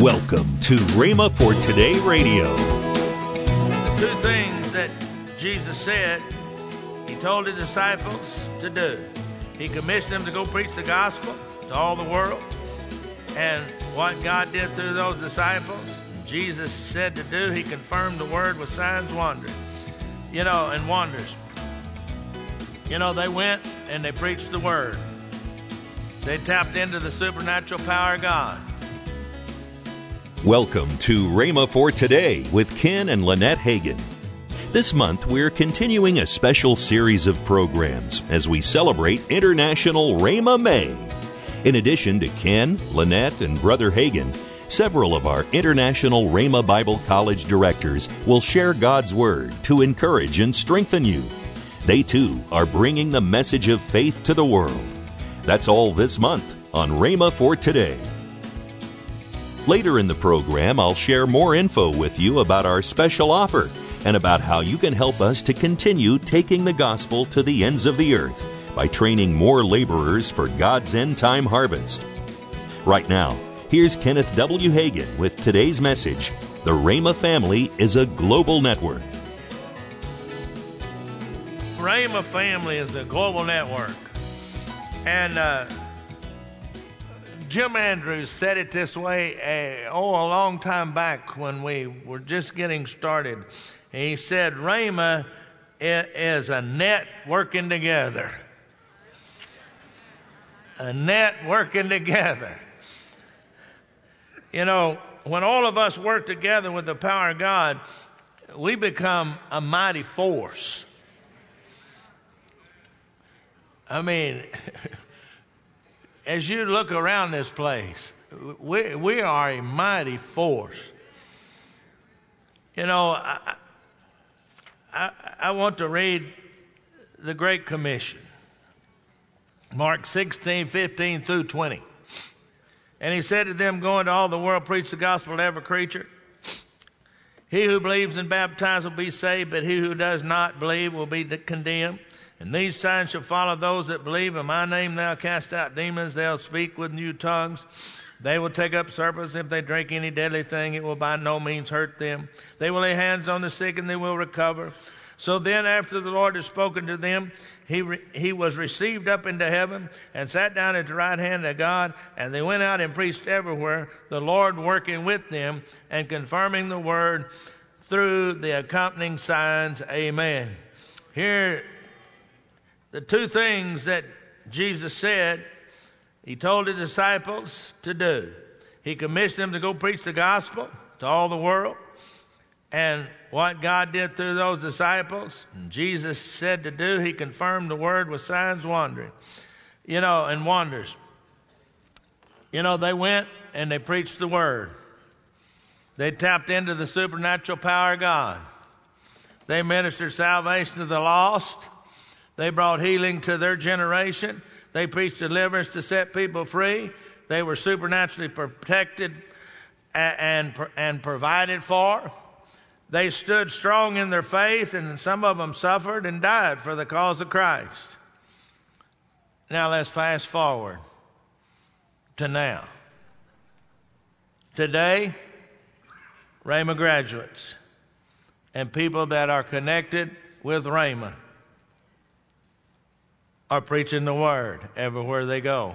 Welcome to Rhema for Today Radio. Two things that Jesus said he told his disciples to do. He commissioned them to go preach the gospel to all the world. And what God did through those disciples, Jesus said to do, he confirmed the word with signs, wonders. You know, and wonders. You know, they went and they preached the word. They tapped into the supernatural power of God. Welcome to Rhema for Today with Ken and Lynette Hagin. This month, we're continuing a special series of programs as we celebrate International Rhema May. In addition to Ken, Lynette, and Brother Hagin, several of our International Rhema Bible College directors will share God's Word to encourage and strengthen you. They too are bringing the message of faith to the world. That's all this month on Rhema for Today. Later in the program, I'll share more info with you about our special offer and about how you can help us to continue taking the gospel to the ends of the earth by training more laborers for God's end time harvest. Right now, here's Kenneth W. Hagin with today's message The Rhema Family is a Global Network. Rhema Family is a global network. And uh, Jim Andrews said it this way, uh, oh, a long time back when we were just getting started. He said, Rhema is a net working together. A net working together. You know, when all of us work together with the power of God, we become a mighty force. I mean, as you look around this place, we, we are a mighty force. You know, I, I, I want to read the Great Commission Mark 16, 15 through 20. And he said to them, Go into all the world, preach the gospel to every creature. He who believes and baptized will be saved, but he who does not believe will be condemned. And these signs shall follow those that believe. In my name they'll cast out demons. They'll speak with new tongues. They will take up serpents. If they drink any deadly thing, it will by no means hurt them. They will lay hands on the sick and they will recover. So then, after the Lord had spoken to them, he, re- he was received up into heaven and sat down at the right hand of God. And they went out and preached everywhere, the Lord working with them and confirming the word through the accompanying signs. Amen. Here the two things that Jesus said he told his disciples to do. He commissioned them to go preach the gospel to all the world. And what God did through those disciples, Jesus said to do, he confirmed the word with signs wandering. You know, and wonders. You know, they went and they preached the word. They tapped into the supernatural power of God. They ministered salvation to the lost. They brought healing to their generation. They preached deliverance to set people free. They were supernaturally protected and, and, and provided for. They stood strong in their faith, and some of them suffered and died for the cause of Christ. Now let's fast forward to now. Today, Rhema graduates and people that are connected with Rhema are preaching the word everywhere they go.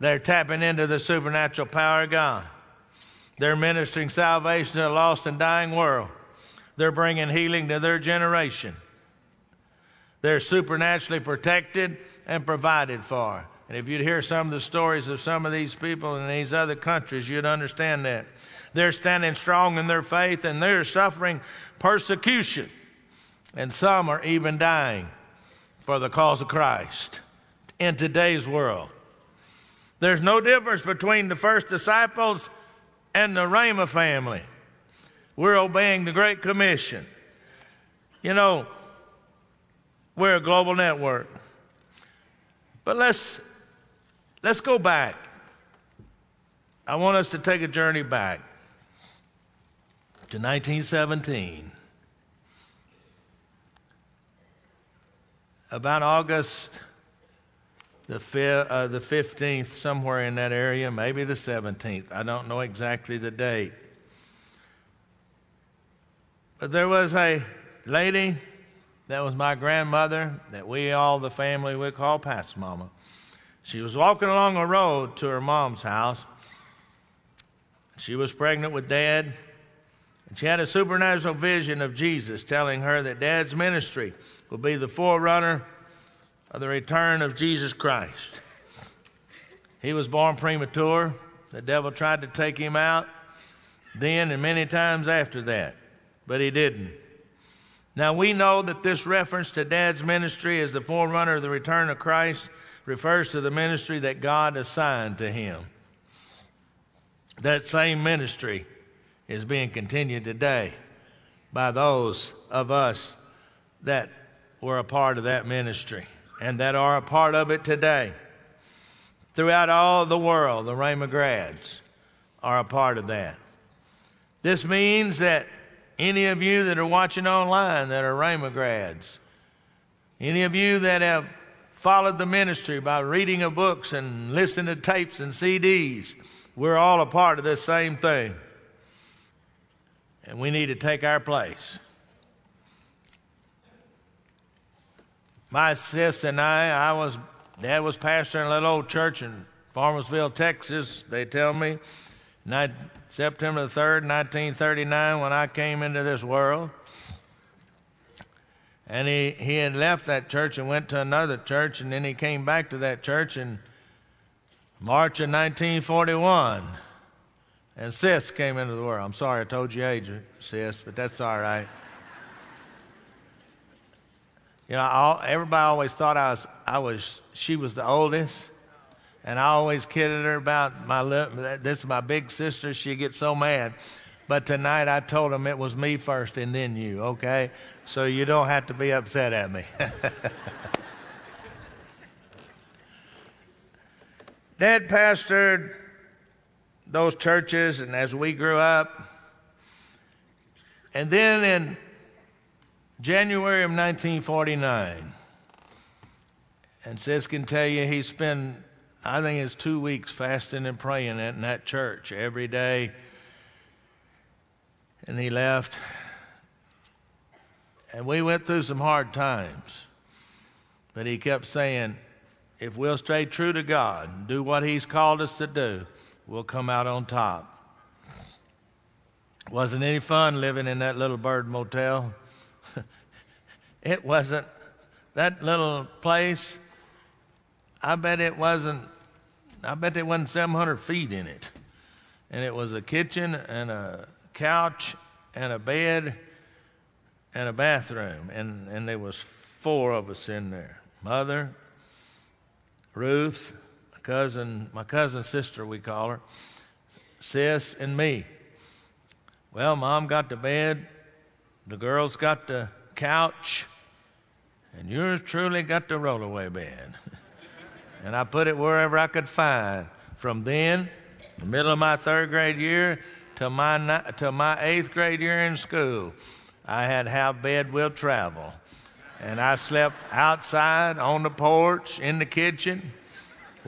They're tapping into the supernatural power of God. They're ministering salvation to a lost and dying world. They're bringing healing to their generation. They're supernaturally protected and provided for. And if you'd hear some of the stories of some of these people in these other countries, you'd understand that. They're standing strong in their faith and they're suffering persecution. And some are even dying for the cause of Christ in today's world. There's no difference between the first disciples and the Rhema family. We're obeying the Great Commission. You know, we're a global network. But let's let's go back. I want us to take a journey back to 1917. About August the, uh, the 15th, somewhere in that area, maybe the 17th. I don't know exactly the date. But there was a lady that was my grandmother that we all, the family, would call Pat's Mama. She was walking along a road to her mom's house. She was pregnant with Dad. And she had a supernatural vision of Jesus telling her that Dad's ministry will be the forerunner of the return of Jesus Christ. He was born premature. The devil tried to take him out then and many times after that, but he didn't. Now we know that this reference to Dad's ministry as the forerunner of the return of Christ refers to the ministry that God assigned to him. That same ministry is being continued today by those of us that were a part of that ministry and that are a part of it today. Throughout all the world, the Rhema grads are a part of that. This means that any of you that are watching online that are Rhema grads, any of you that have followed the ministry by reading of books and listening to tapes and CDs, we're all a part of this same thing. And we need to take our place. My sis and I, I was, Dad was pastoring a little old church in Farmersville, Texas, they tell me. Night, September the 3rd, 1939, when I came into this world. And he, he had left that church and went to another church, and then he came back to that church in March of 1941. And sis came into the world. I'm sorry I told you age, sis, but that's all right. You know, all, everybody always thought I was, I was, she was the oldest. And I always kidded her about my, this is my big sister. She gets so mad. But tonight I told them it was me first and then you, okay? So you don't have to be upset at me. Dad pastored those churches, and as we grew up, and then in January of 1949, and Sis can tell you he spent, I think it's two weeks fasting and praying in that church every day. And he left. And we went through some hard times. But he kept saying, if we'll stay true to God do what He's called us to do, we'll come out on top. Wasn't any fun living in that little bird motel. it wasn't. That little place, I bet it wasn't, I bet there wasn't 700 feet in it. And it was a kitchen and a couch and a bed and a bathroom. And, and there was four of us in there. Mother, Ruth, cousin, my cousin sister, we call her, sis, and me. Well, mom got the bed, the girls got the couch, and yours truly got the rollaway bed. and I put it wherever I could find. From then, the middle of my third grade year, to my, to my eighth grade year in school, I had how bed will travel. And I slept outside, on the porch, in the kitchen,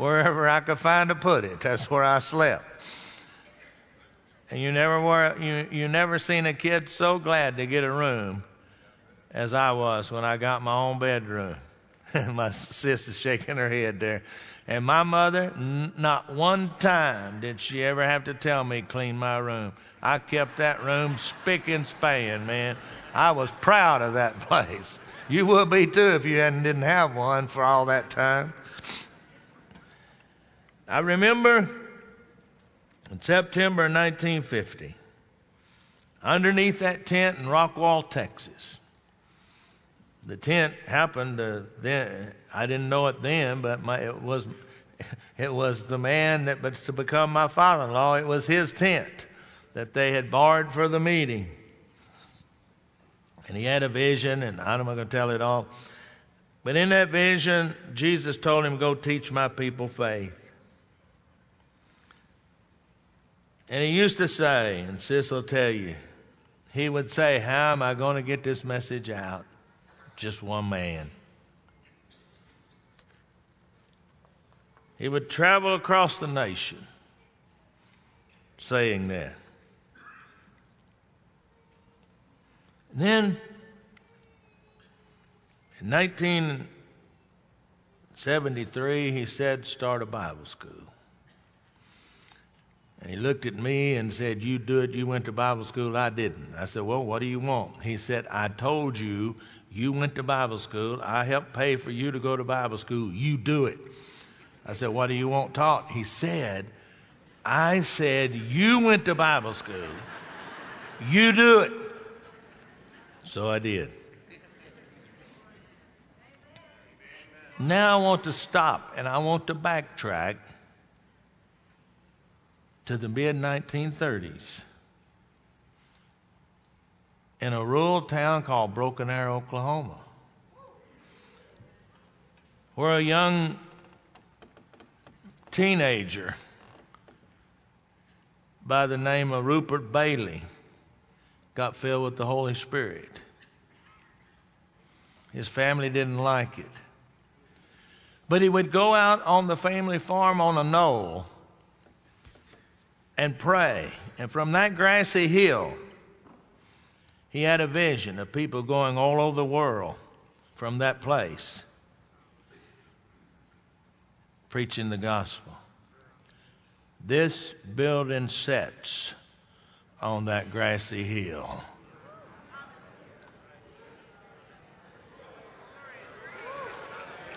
wherever I could find to put it. That's where I slept. And you never were you you never seen a kid so glad to get a room as I was when I got my own bedroom. My sister shaking her head there. And my mother, n- not one time did she ever have to tell me clean my room. I kept that room spick and span, man. I was proud of that place. You would be too if you hadn't didn't have one for all that time. I remember in September 1950, underneath that tent in Rockwall, Texas, the tent happened to then. I didn't know it then, but my, it was it was the man that was to become my father-in-law. It was his tent that they had borrowed for the meeting, and he had a vision, and I'm not going to tell it all. But in that vision, Jesus told him, "Go teach my people faith." And he used to say, and Sis will tell you, he would say, How am I going to get this message out? Just one man. He would travel across the nation saying that. And then in 1973, he said, Start a Bible school. And he looked at me and said, You do it. You went to Bible school. I didn't. I said, Well, what do you want? He said, I told you you went to Bible school. I helped pay for you to go to Bible school. You do it. I said, What do you want taught? He said, I said, You went to Bible school. You do it. So I did. Now I want to stop and I want to backtrack to the mid 1930s in a rural town called Broken Arrow, Oklahoma, where a young teenager by the name of Rupert Bailey got filled with the Holy Spirit. His family didn't like it. But he would go out on the family farm on a knoll and pray. And from that grassy hill, he had a vision of people going all over the world from that place preaching the gospel. This building sets on that grassy hill.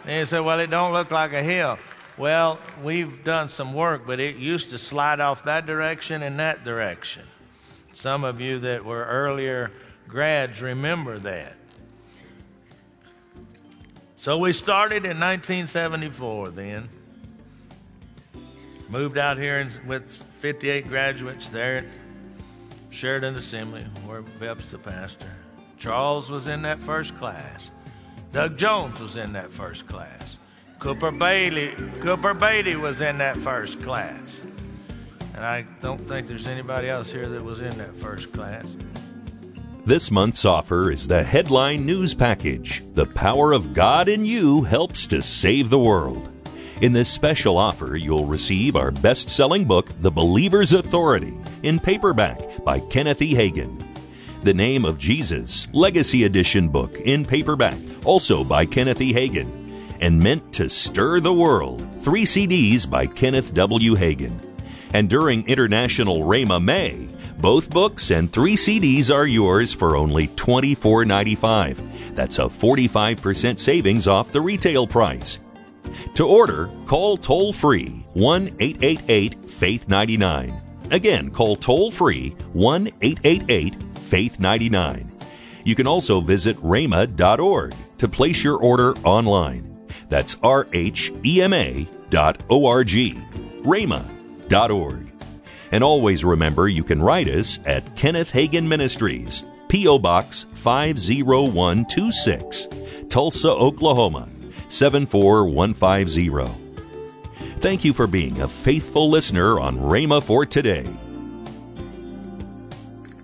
And you say, well, it don't look like a hill. Well, we've done some work, but it used to slide off that direction and that direction. Some of you that were earlier grads remember that. So we started in 1974 then. Moved out here with 58 graduates there at Sheridan Assembly, where Bep's the pastor. Charles was in that first class. Doug Jones was in that first class. Cooper Bailey, Cooper Beatty was in that first class. And I don't think there's anybody else here that was in that first class. This month's offer is the headline news package The Power of God in You Helps to Save the World. In this special offer, you'll receive our best selling book, The Believer's Authority, in paperback by Kenneth E. Hagin. The Name of Jesus, Legacy Edition book in paperback, also by Kenneth E. Hagin. And Meant to Stir the World, three CDs by Kenneth W. Hagin. And during International Rhema May, both books and three CDs are yours for only $24.95. That's a 45% savings off the retail price. To order, call toll free 1 888 Faith 99. Again, call toll free 1 888 Faith 99. You can also visit rhema.org to place your order online. That's R H E M A dot O R G. rhema.org. And always remember you can write us at Kenneth Hagin Ministries, P.O. Box 50126, Tulsa, Oklahoma 74150. Thank you for being a faithful listener on Rhema for today.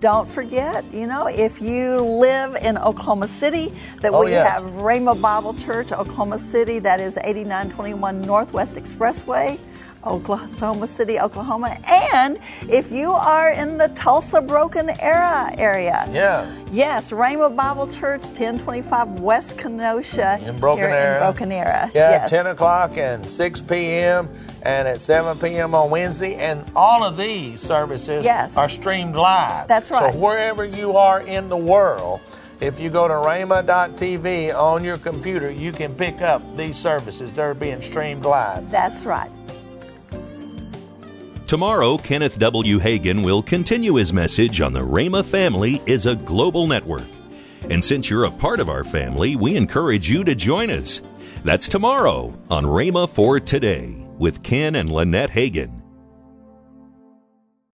Don't forget, you know, if you live in Oklahoma City, that Oh, we yeah. have Rhema Bible Church, Oklahoma City, that is 8921 Northwest Expressway. Oklahoma City, Oklahoma. And if you are in the Tulsa Broken Arrow area, Yeah. yes, Rhema Bible Church, 1025 West Kenosha, In Broken Arrow. in Broken Arrow. Yeah, yes. 10 o'clock and 6 p.m. and at 7 p.m. on Wednesday. And all of these services Yes. are streamed live. That's right. So wherever you are in the world, if you go to rhema.tv on your computer, you can pick up these services. They're being streamed live. That's right. Tomorrow, Kenneth W. Hagin will continue his message on the Rhema family is a global network. And since you're a part of our family, we encourage you to join us. That's tomorrow on Rhema for Today with Ken and Lynette Hagin.